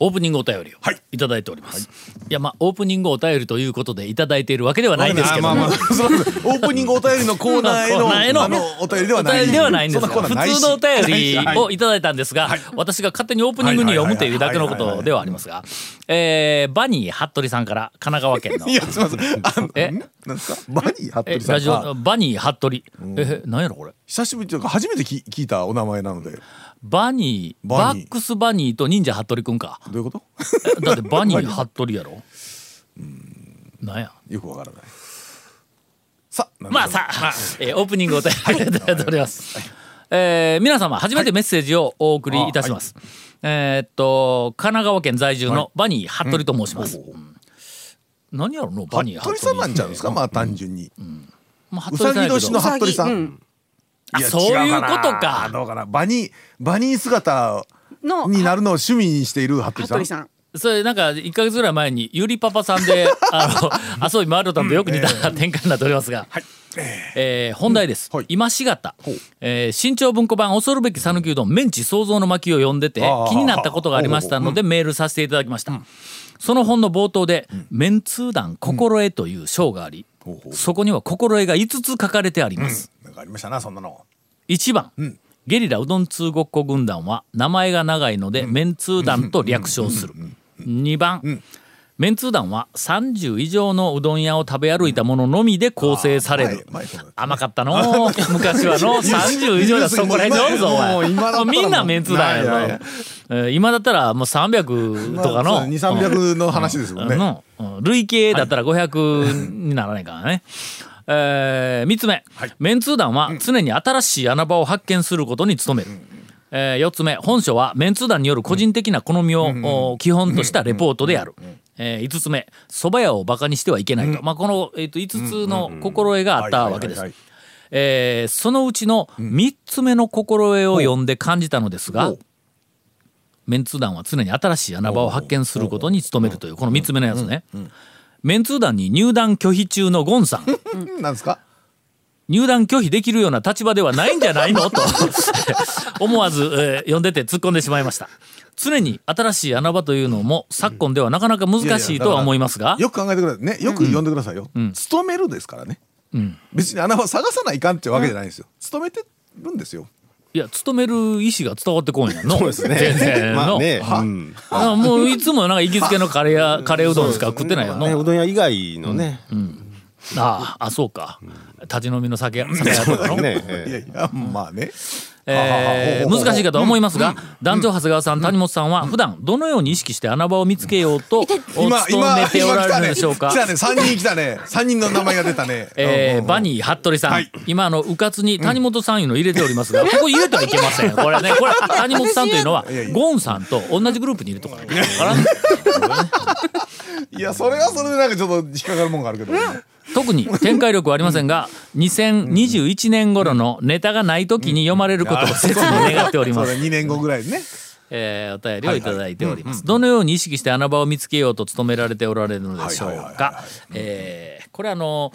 オープニングお便りをはい。いただいております、い、やまあオープニングお便りということでいただいているわけではないんですけども、まあまあオープニングお便りのコーナーへのコーのお便りではない。ではないんですが普通のお便りはい。をい。ただいたんですが、私が勝手にオープニングに読むというだけのことではありますが、えーバニー服部さんから神奈川県の。いやすみません。あのえ？ん？なんですか？バニー服え部さんラジオあバニー服部え何やろこれ？久しぶりというか初めて聞聞いたお名前なので。どバニーバニー。バックスバニーと忍者服部くんか。ういうこと？えだってバニー服部やろ。なんや？よくわからない。さあまあさあ、えーオープニングをお便りいただいております。えー皆様、初めてメッセージをお送りいたします。えーっと、神奈川県在住のバニー服部と申します。うん。何やろのバニー服部さんなんちゃうんですか？まあ単純に。まあうさぎ年の服部さんいやそういうこと違かどうかな。バニーバニー姿のになるのを趣味にしている服部さん？服部さん。それなんか1か月ぐらい前にゆりパパさんで あの遊び回るたんとよく似た 展開になっておりますが、えー本題です、はい。今しがた、えー新潮文庫版恐るべき讃岐うどんメンチ創造の巻を読んでてあー。気になったことがありましたのでメールさせていただきました、その本の冒頭で「メンツー団心得」という章があり、そこには心得が5つ書かれてあります、かありましたなそんなの。1番、ゲリラうどん通ごっこ軍団は名前が長いので、メンツー団と略称する、2番、メンツー団は30以上のうどん屋を食べ歩いたもののみで構成される。あー前前そうだ甘かったの？う 昔はの 30以上だ。そこら辺におるぞお前。みんなメンツー団やろ。今だったらもう300とかの、2、300の話ですもんね。のうん。累計だったら500にならないからね。えー、3つ目、メンツー団は常に新しい穴場を発見することに努める。えー、4つ目。本書はメンツー団による個人的な好みを、お基本としたレポートである。えー、5つ目。蕎麦屋をバカにしてはいけないと、まあ、この、えー、と5つの心得があったわけです。はいはいはいはい。えーそのうちの3つ目の心得を読んで感じたのですが、メンツー団は常に新しい穴場を発見することに努めるというこの3つ目のやつね。メンツー団に入団拒否中のゴンさん。うんなんですか？入団拒否できるような立場ではないんじゃないの？と 思わず、えー読んでて突っ込んでしまいました。常に新しい穴場というのも昨今ではなかなか難しいとは思いますが、よく考えてくださいね。よく読んでくださいよ。勤めるですからね。別に穴場探さないかんってわけじゃないんですよ。勤めてるんですよ。いや、勤める意思が伝わってこんやんの。そうですね。全然の。まあね、もういつもなんか行きつけのカレー屋、カレーうどんしか食ってないよの。ね。うどん屋以外のね、ああ、あ、そうか。立ち飲みの酒屋、酒屋とかの。ね、いえやいや、まあね。えー難しいかとは思いますが、団長長谷川さん、谷本さんは普段どのように意識して穴場を見つけようとお今、勤今、めておられるのでしょうか？来。たね。3人来たね。3人の名前が出たね。えーバニー服部さん、はい今あのうかつに谷本さんいうの入れておりますが、ここ入れてはいけませんこれねこれ谷本さんというのはゴンさんと同じグループにいるとかいや、それはそれでなんかちょっと引っかかるもんがあるけど。特に展開力はありませんが2021年頃のネタがない時に読まれることを切に願っておりますそうだ、2年後ぐらいにね。えーお便りをいただいております。どのように意識して穴場を見つけようと努められておられるのでしょうか。えーこれあの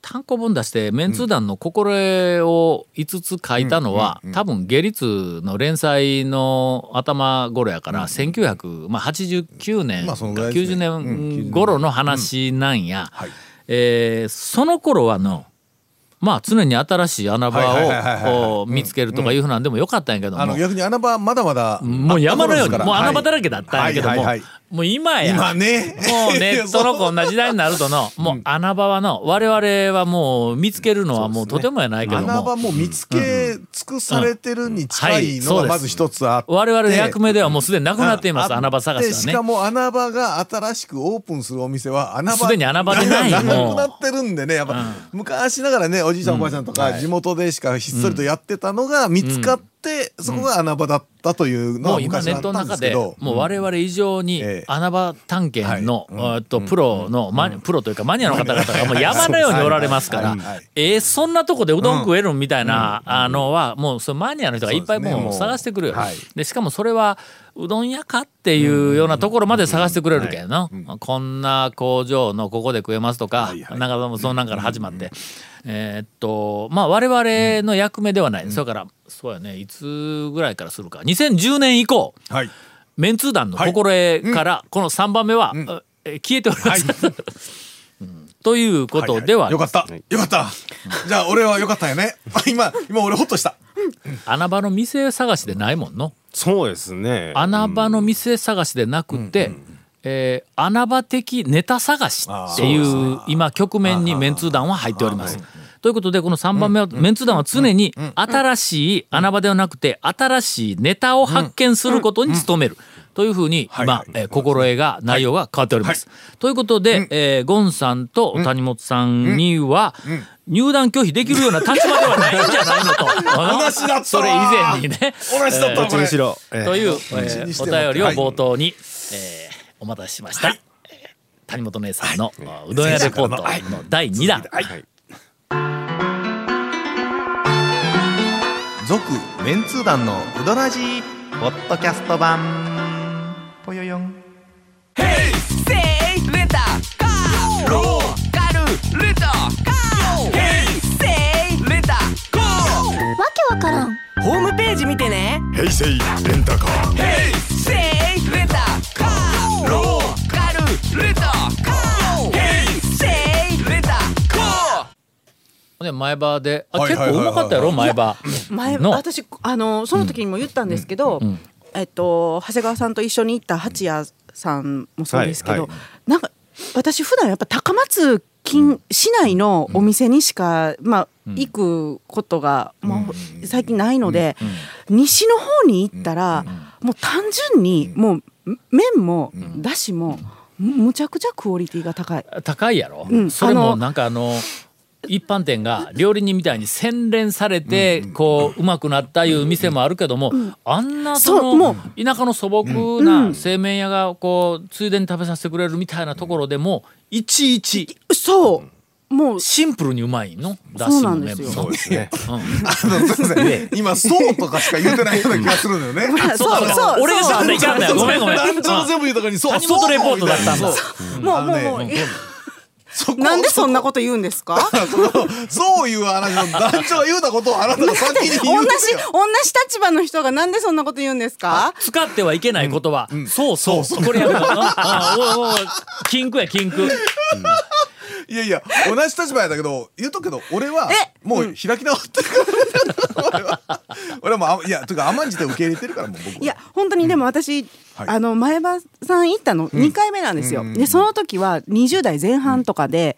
単行本出してメンツー団の心得を5つ書いたのは、多分下律の連載の頭頃やから、1989年かまあそのぐらいですね90年頃の話なんや。はい。えーその頃はのまあ常に新しい穴場をこう見つけるとかいうふうなんでもよかったんやけども、あの、逆に穴場まだまだ。もう山のように、もう穴場だらけけだったんやけども、もう今や、今ね。もうネットのこんな時代になるとの、もう穴場はの、我々はもう見つけるのはもうとてもやないけど穴場も、も見つけ尽くされてるに近いのがまず一つあって。我々の役目ではもうすでになくなっています、あ穴場探でしかしはね。も穴場が新しくオープンするお店は穴場すでに穴場でないなくなってるんでね。やっぱ、昔ながらねおじいちゃんおばあちゃんとか地元でしかひっそりとやってたのが見つかって、そこが穴場だったというのもう今は昔はあっネットの中で、もう我々以上にええ。穴場探検の、はい。えっとプロの、マニプロというかマニアの方々がもう山のようにおられますから。えーそんなとこでうどん食えるんみたいな、あのは、もうそのマニアの人がいっぱいもう探してくる。でしかもそれはうどん屋かっていうようなところまで探してくれるけんの、こんな工場のここで食えますとか、はいはい。なんかそんなんから始まって、えーっとまあ我々の役目ではない、それからそうやねいつぐらいからするか。2010年以降はい。メンツー団の心得からこの3番目は、え消えております。うん ということでは、よかった。よかった。じゃあ俺はよかったよね。あ今今俺ホッとした。穴場の店探しでないもんの。そうですね。穴場の店探しでなくて、えー穴場的ネタ探しっていう今局面にメンツー団は入っております。ということでこの3番目はメンツー団は常に新しい穴場ではなくて新しいネタを発見することに努める。というふうに今はい。はい、えー心得が内容が変わっております。ということで、えーゴンさんと谷本さんには入団拒否できるような立場ではないんじゃないのと。同じだったわ。それ以前にね。同じだったどわ。これっちにしろ。ええという、えーお便りを冒頭に、えーお待たせしました、えー谷本姉さんの、あうどん屋レポートの第2弾、続メンツー団のウドラジーポッドキャスト版ぽよよん。わけわからんホームページ見てね平成レンタカー。せいレンタカー。ローカルレンタカーヘイセイレンタカーで前歯で。あ、はい結構はいはいうまかったやろ前歯。前の。私あのその時にも言ったんですけど、えっと長谷川さんと一緒に行った八谷さんもそうですけど、はいはなんか私普段やっぱ高松近市内のお店にしか、まあ行くことが、まあ、最近ないので、西の方に行ったら、もう単純にもう麺もだしもむちゃくちゃクオリティが高い。高いやろ、うん。それもなんかあの一般店が料理人みたいに洗練されてこううまくなったいう店もあるけども、あんなそそうもの田舎の素朴な製麺屋がこうついでに食べさせてくれるみたいなところでもいちいちそう。もう。シンプルにうまいの？だそうしなんですよ。も麺もそうですね。あのすいません。今そうとかしか言ってないような気がするのよね。そうそう俺がそうだいかんのよ。ごめんごめん。団長全部言うとかにそう。谷本レポートだったんだ。そう。もうもうもうなんでそんなこと言うんですか？そういう話の団長が言うたことをあなたが先に言同じうんですよ同じ立場の人がなんでそんなこと言うんですか？使ってはいけない言葉、そうそう。これやめろああおいおいおい禁句や禁句いやいや同じ立場やだけど言うとくけど俺はえ？もう開き直ってるから俺は。俺はもうあいやというか甘んじて受け入れてるからもう僕は。いや本当にでも私、はい。あの前場さん行ったの2回目なんですよ、でその時は20代前半とかで、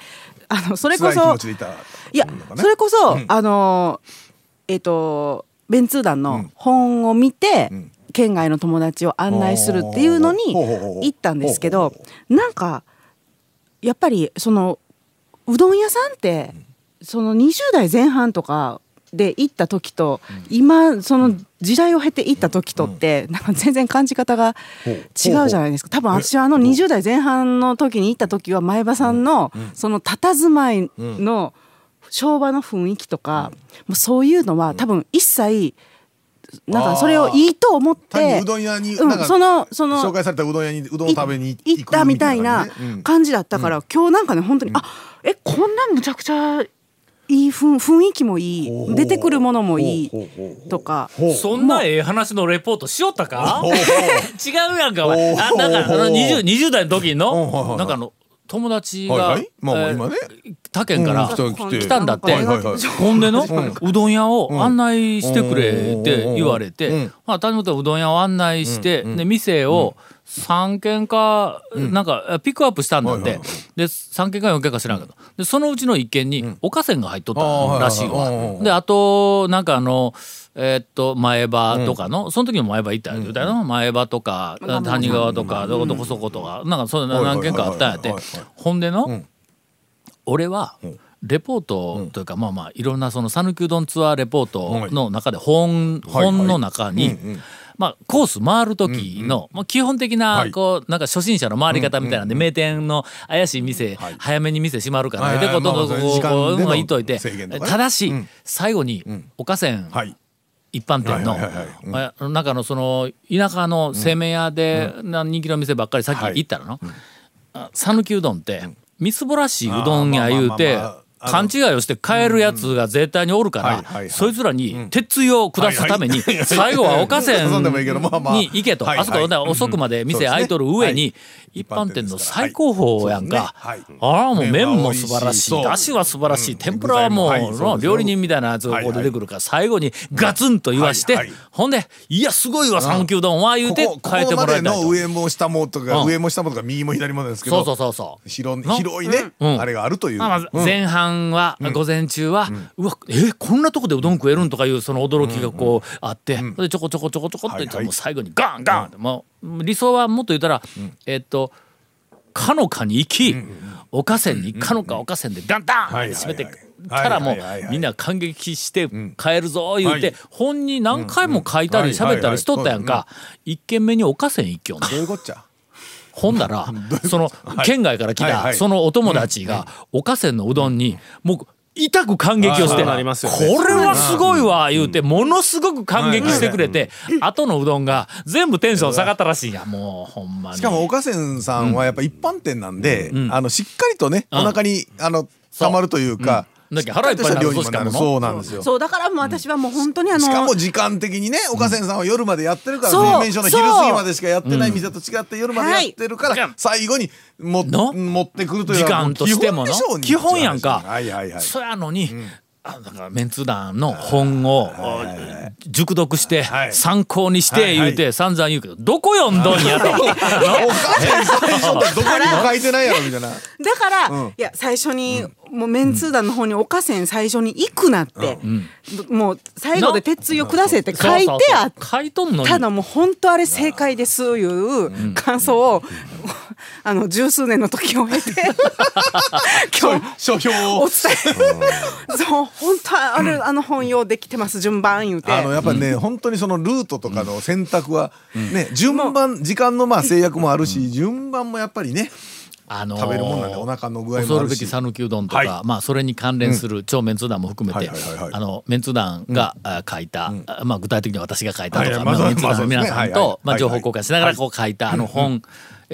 あのそれこそいやそれこそ、あのえっ、とベンツー団の本を見て、ん。県外の友達を案内するっていうのに行ったんですけどなんかやっぱりそのうどん屋さんってその20代前半とかで行った時と、今その時代を経て行った時とって、なんか全然感じ方が違うじゃないですか。多分私はあの20代前半の時に行った時は前場さんのその佇まいの昭和の雰囲気とか、もうそういうのは多分一切なんかそれをいいと思ってうどん屋にうんそのその紹介されたうどん屋にうどんを食べに行ったみたいな感じだったから、今日なんかね本当に、あえこんなむちゃくちゃいい雰雰囲気もいい。出てくるものもいい。とか。そんなええ話のレポートしよったか？違うやんかお前。あなんかあの 20, 20代の時のなんかあの友達が、はいはい。まあえー今ね。他県から、うん来て。来たんだって、はいはいはい。ほんでの、うどん屋を案内してくれって言われて、うん。まあ、谷本はうどん屋を案内して、で店を3軒か、なんかピックアップしたんだって、はいはいで3軒か4軒か知らんけど。でそのうちの1軒におかせんが入っとったらしいあーはいはいはい。わ。であとなんかあのえーっと前歯とかの、その時も前歯行ったんうたよな。前歯とか谷川とかどこどこそことか。なんかそういうの何軒かあったんやって。ほんでの、ん。俺はレポートというか、まあまあいろんなその讃岐うどんツアーレポートの中で本,、はい本の中に、うんうん。まあ、コース回る時の、まあ、基本的なはい。こうなんか初心者の回り方みたいなんで、名店の怪しい店、はい。早めに店閉まるから、はいはい。でこうどんどんまあまあこう時間でのこううん言っといてただし、うん。最後に、おかせん。はい一般店の。中のその田舎の製麺屋でな人気の店ばっかりさっきはい。行ったらの。あ讃岐うどんってみすぼらしいうどんや言うて勘違いをして買えるやつが絶対におるからそいつらに鉄槌を下すために最後は岡線そんに行けと。はいあそこはい遅くまで店開いとる上に一般店の最高峰やんか。ああもう麺も素晴らしい。だしは素晴らしい。天ぷらはもう料理人みたいなやつがこう出てくるから最後にガツンと言わしてほんで「いやすごいわ讃岐うどんは」言うてこここ変えてもらいたい上も下もとか、うん。上も下もとか右も左もですけどそうそうそうそう。広いね、うん。あれがあるという、前半は、午前中は、うわえこんなとこでうどん食えるんとかいうその驚きがこうあって、でちょこちょこちょこちょこってもう最後にガンガンって、もう理想はもっと言ったら、えっとかのかに行き、岡線にかのか岡線でダンダンって締めてたらもうみんな感激して帰るぞ言うて、はい。本に何回も書いたりうん喋ったりしとったやんはいか一軒目に岡線一挙どういうこっちゃ？ほんだら その県外から来たそのお友達が岡線のうどんにもう痛く感激をしてこれはすごいわ言うてものすごく感激してくれて後のうどんが全部テンション下がったらしいんや。もうほんまに。しかも岡線さんはやっぱ一般店なんで、あのしっかりとね、うん。お腹にあのたまるというか、だっけ腹いっぱいになるぞしかもの？そうなんですよ。そうだからもう私はもう本当にあのしかも時間的にね岡線さんは夜までやってるからそう。全面所の昼過ぎまでしかやってない店と違って夜までやってるから、はい。最後にもの？持ってくるという時間としてもの？基本やんか。はいはいはい。そやのに、あだからメンツ団の本を熟読してはい。参考にして言うて散々言うけどどこ読んどんやと？岡線最初ってどこにも書いてないやろみたいな。だから、いや最初に、もうメンツー団の方に岡線最初に行くなって、もう最後で鉄槌を下せって書いてあって。ただもう本当あれ正解ですいう感想を、あの十数年の時を経て。今日書評。をお伝え。そう本当はあれ、あの本用できてます順番言うて。あのやっぱりね、本当にそのルートとかの選択はね、順番時間のまあ制約もあるし、順番もやっぱりねあのー食べるもんなんでお腹の具合も恐るべき讃岐うどんとか、はい。まあそれに関連する超メンツ団も含めて、メンツ団が、あ書いた、あまあ具体的には私が書いたとか、はいはい。まあまあメンツ団まあの皆さんとまあ情報交換しながらこう書いたあの本。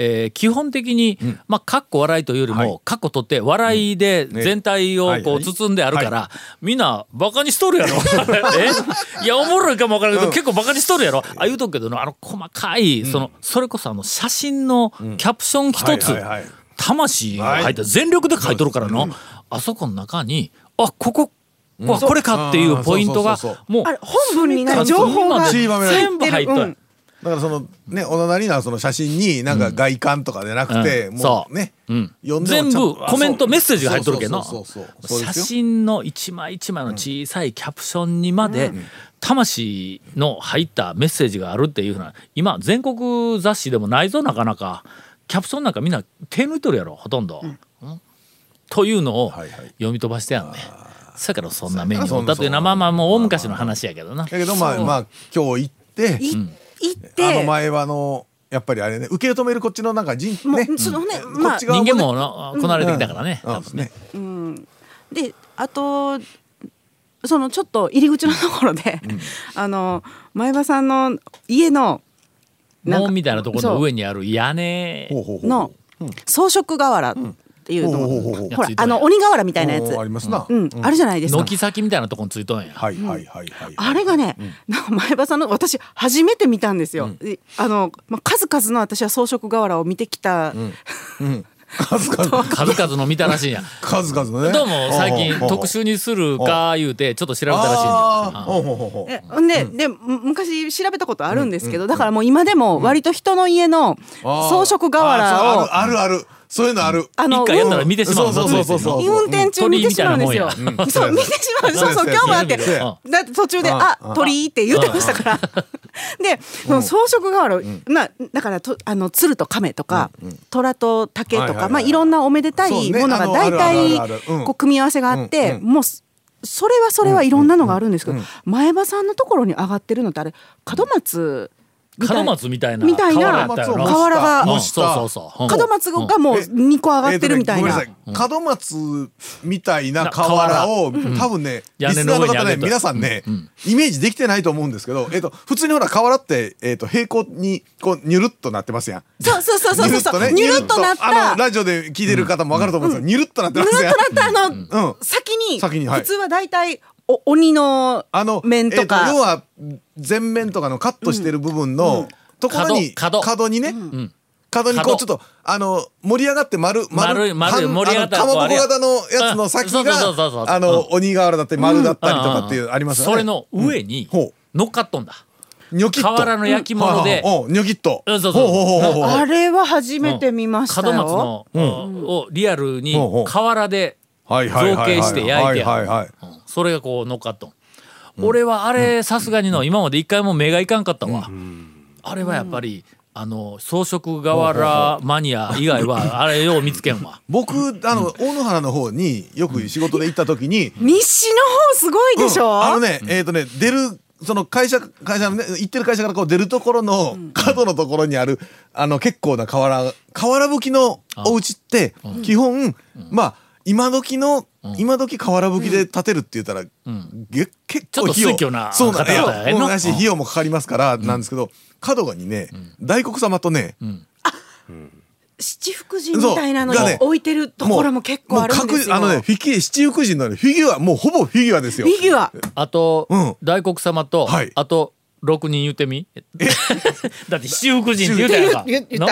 えー基本的に、まあ、かっこ笑いというよりも、はい。かっこ取って笑いで全体をこう包んであるから、みんなバカにしとるやろ。え？いやおもろいかもわからんけど、結構バカにしとるやろ。あ言うとくけどなあの細かい、そのそれこそあの写真のキャプション一つ、魂が入って全力で書いとるからの、あそこの中にあここここれかっていうポイントがもう本文にない情報が全部入っとる、うんだからそのねお隣なその写真になんか外観とかでなくて、うん。もうね、うん。読ん全部コメントメッセージが入っとるけど写真の一枚一枚の小さいキャプションにまで魂の入ったメッセージがあるっていうふうな今全国雑誌でもないぞなかなかキャプションなんかみんな手抜いとるやろほとんど。うん。というのを読み飛ばしてやんね。そやからそんな目に遭ったというのはまあまあもう大昔の話やけどな。だけどまあまあ今日行ってい行って。あの前はあのやっぱりあれね受け止めるこっちのなんか人もうね。そのねこまあ人間もなこなれてきたからね。うん。多分ね。であとそのちょっと入り口のところで、あの前場さんの家の門みたいなところの上にある屋根の装飾瓦っていうの、ほらあの鬼瓦みたいなやつ、ありますな、うん。あるじゃないですか。軒先みたいなとこについとんや。はいはいはいはいあれがね、なんか前場さんの私初めて見たんですよ。であの、まあ、数々の私は装飾瓦を見てきた、数々。数々の見たらしいんや。数々のね。どうも最近特集にするか言うてちょっと調べたらしいんや。ほうほうほうほう。えほん。で、でむ昔調べたことあるんですけど、だからもう今でも割と人の家の装飾瓦を、あるあるそういうのある。あの一回やったら見てしまう。そうそうそうそう運転中見てしまうん。ですよ。そう見てしまう。そうそう。今日もだってだって途中でうん。あ鳥居って言ってましたから。で装飾瓦まあだからとあの鶴と亀とか虎と竹とかまあいろんなおめでたいものが大体こう組み合わせがあってもうそそれはそれはいろんなのがあるんですけど前場さんのところに上がってるのってあれ門松門松みたいなみたいな瓦が。うん模したそうそうそう。うん。門松がもう2個上がってるみたいな、門松みたいな瓦を多分ねリスナーの方ね皆さんねイメージできてないと思うんですけどえっと普通にほら瓦ってえっと平行にこうニュルっとなってますやん。そうそうそうそうそうね。ニュルっとなった。あのラジオで聞いてる方もわかると思うんですけどニュルっとなってますやん。ニュルっとなったあの、うん。先に先にはい。普通は大体お鬼のあの面とか、えー要は全面とかのカットしてる部分のところに角角。にね角にこ角。うちょっとあの盛り上がって丸丸い丸盛り上がったあのかまぼこ型のやつの先があの鬼瓦だったり丸だったりとかっていうありますよね。それの上に乗っかっとんだ。ニョキッと。瓦の焼き物で。ニョキッと。うんそうそう。ほうほうほうほうあれは初めて見ましたよ、門松のをリアルに瓦で造形して焼いてやる。はいはいはいうんそれがこう乗っかっとん。俺はあれさすがにの今まで一回も目がいかんかったわ。あれはやっぱりあの装飾瓦マニア以外はあれよう見つけんわ。僕あの大野原の方によく仕事で行った時に西の方すごいでしょ、うん。あのねえっ、とね出るその会社会社のね行ってる会社からこう出るところの角のところにあるあの結構な瓦瓦葺きのお家って基本まあ今時の今時瓦葺きで建てるって言ったら、げ結ちょっと構費用。推挙なそうなん方々やね。ん。のもうだし費用もかかりますからなんですけど角がにね大黒様とね七福神みたいなのそう。がね置いてるところも結構あるんですよ。あのねフィギュ七福神のねフィギュアもうほぼフィギュアですよ。フィギュア。あと、うん。大黒様と、はい。あと6人言ってみ。だって七福神って言うたやんか。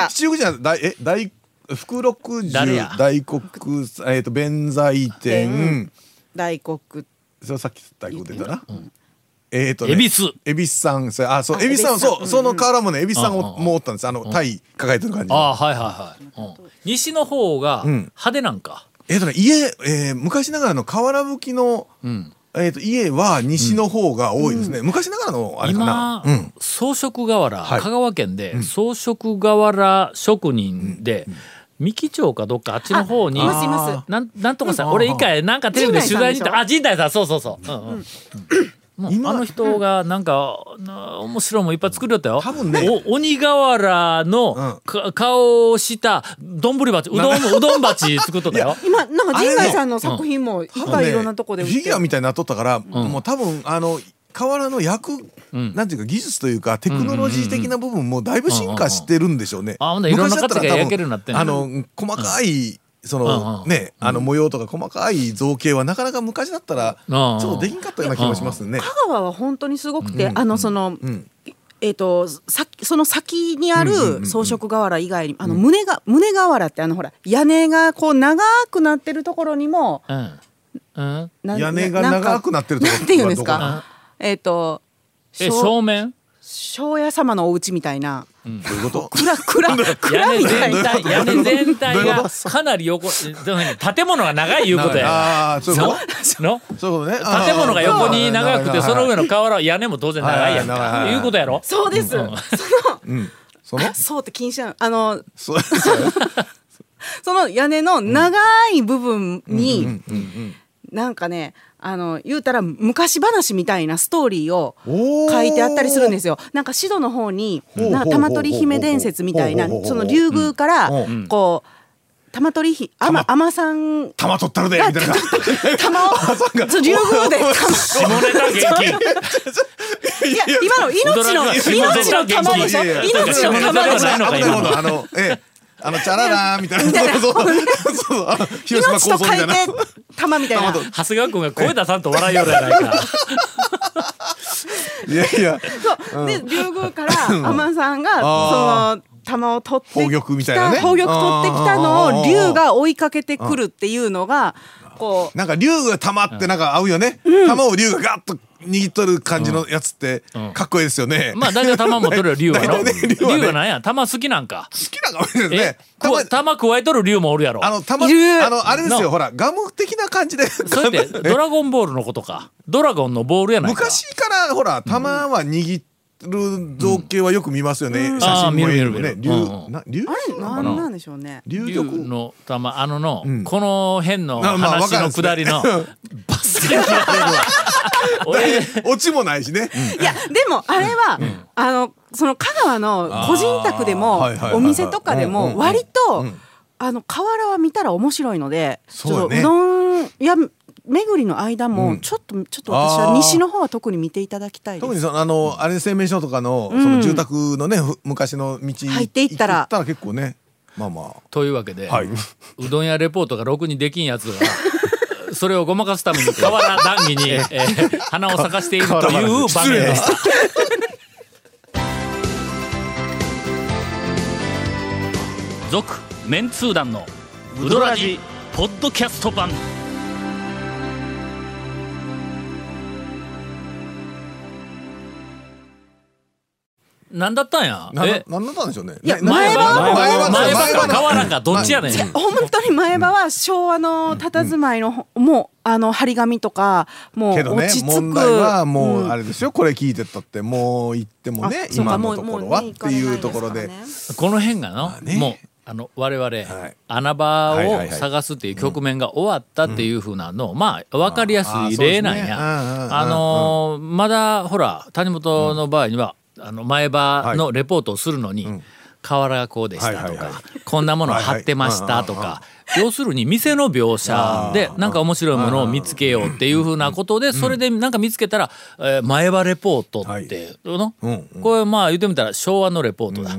七福神は大え大福六十大黒えっ、と弁財天。大黒。それさっき大黒出たな、えっ、とね恵比寿。恵比寿さんそれあそうあ恵比寿さんそうその瓦もね恵比寿さんうんももうおったんです。あのタイ抱えてる感じああはいはいはい、うん。西の方がん。派手なんか、えっ、とね家、えー昔ながらの瓦葺きの、ん。えっ、と家は西の方が多いですね、昔ながらのあれかな。今、うん。装飾瓦、はい。香川県で装飾瓦職人で、三木町かどっかあっちの方になんなんとかさうん。俺一回なんかテレビで取材に行った。あ陣内さんそうそうそう、うんうん。もう今あの人がなんかな面白いもんいっぱい作りよったよ。多分ね。お鬼瓦のか顔をした丼鉢うどんうどん鉢作っとったよ。今なんか陣内さんの作品もいっぱいいろんなとこで売ってフィギュアみたいになっとったから、もう多分あの瓦の焼く、なんていうか技術というかテクノロジー的な部分もだいぶ進化してるんでしょうね。あほんでいろんな昔だったら形が焼けるようになってんの。多分あの細かいそうんのうん。ねあの模様とか細かい造形はなかなか昔だったらちょっとできんかったような気もしますね。香川は本当にすごくて、あのその、ん。えっ、とさその先にある装飾瓦以外に、あの胸が胸瓦ってあのほら屋根がこう長くなってるところにもうん。うん。な屋根が長くなってるところなんていうんですか？えっ、とえ庄正面？庄屋様のお家みたいな。どういうこと？蔵蔵屋蔵根みたい屋根全体がかなり横どういうふうに建物が長いいうことや。ああーそういうこと。の？そうね。建物が横に長くてその上のの瓦屋根も当然長いやんいうことやろ？そうです、そのその？そうって禁止なのあの そうそうその屋根の長い部分に、なんかねあの言うたら昔話みたいなストーリーを書いてあったりするんですよ。なんかシドの方になんか玉取姫伝説みたいなその竜宮からうん。こう玉取ひ玉。あまさん玉取ったるでみたいな。玉を そう竜宮で玉。下ネタ現金いや今の命の命の玉でしょ？命の玉でしょ？ないのか危ないものあのええ。あのチャララーみたいな。そうそう。そうあの広島命と書い構想みたいな。て玉みたいな。玉長谷川君が声出さんと笑いよるやないか。いやいや。そう。で竜宮から海女さんがそあの玉を取って宝玉みたいなね。宝玉取ってきたのを竜が追いかけてくるっていうのがこう。なんか竜が玉ってなんか合うよね。玉を竜がガッと握っとる感じのやつってかっこいいですよね。まあ大体玉持っとるよ 竜はの竜はなんや？玉好きなんか。好きなかもね。くわ玉加えとる竜もおるやろ。あの玉あのあれですのよほらガム的な感じで。それって ドラゴンボールのことか。ドラゴンのボールやないか。昔からほら玉は握る造形はよく見ますよね、写真も見るね。竜、竜なんな？んでしょうね。竜の玉あのの、ん。この辺の話の下りの バスケットボールは俺オチもないしね、いやでもあれはあのその香川の個人宅でもお店とかでも割と、うん。あの河原は見たら面白いのでちょっとうどん屋巡りの間うん。もちょっと、ちょっと私は西の方は特に見ていただきたいです。特にそのあのあれ製麺所とかのその住宅のねふ昔の道入っていったら。行ったら結構ねまあまというわけで、あはい。うどん屋レポートがろくにできんやつがそれをごまかすために河原談義に、えー花を咲かしているという場面でした。続メンツー団のウドラジポッドキャスト版なんだったんや？なえ？なんだったんでしょうね。いやね前歯前歯前歯かの河原かどっちやねん。本当に前歯は昭和の佇まいのほもうあの張り紙とかもう落ち着く。問題はもううんあれですよ。これ聞いてたって。もう言ってもね今のところは。もうもうねっていうところで。この辺がの、あね。もうあの我々、い。穴場を探すっていう局面が終わったっていうふうなの、まあ分かりやすい例なんや。あのーまだほら谷本の場合には、あの前場のレポートをするのに、瓦がこうでしたとか、こんなもの貼ってましたとか、要するに店の描写でなんか面白いものを見つけようっていうふうなことでそれでなんか見つけたら、えー前歯レポートって、の？うんこれまあ言ってみたら昭和のレポートだ。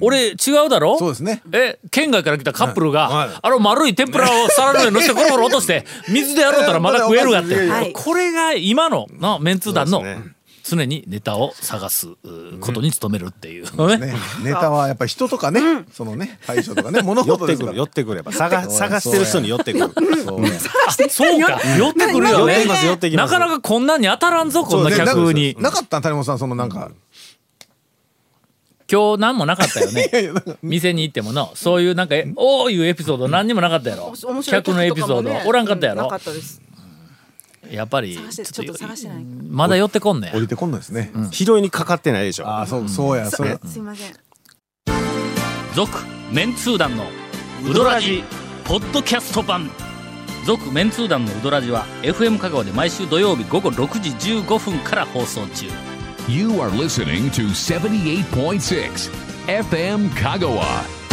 俺違うだろ？そうですね。え県外から来たカップルが、はい。あの丸い天ぷらを皿の上に乗せてコロコロ落として水でやろうたらまだ食えるがって、はいこれが今ののメンツー団の常にネタを探すうことに努めるっていう。ね。ね。ネタはやっぱり人とかね。そのね対象とかね。物寄ってくる事ですから寄ってくれば探探してる人に寄ってくる。そう。ねそうか。寄ってくるよね。なかなかこんなに当たらんぞこんな客。に。なかったん？谷本さんそのなんか。今日何もなかったよね。店に行ってもの。そういうなんかえおーいうエピソード何にもなかったやろ。客のエピソード。おらんかったやろ。うんなかったですやっぱりちょっと探してない。まだ寄ってこんねん降りてこんのですね。拾いにかかってないでしょ。ああそうそうやそうや。すいません。続メンツー団のウドラジポッドキャスト版。続メンツー団のウドラジは FM 香川で毎週土曜日午後6時15分から放送中。You are listening to 78.6 FM Kagawa.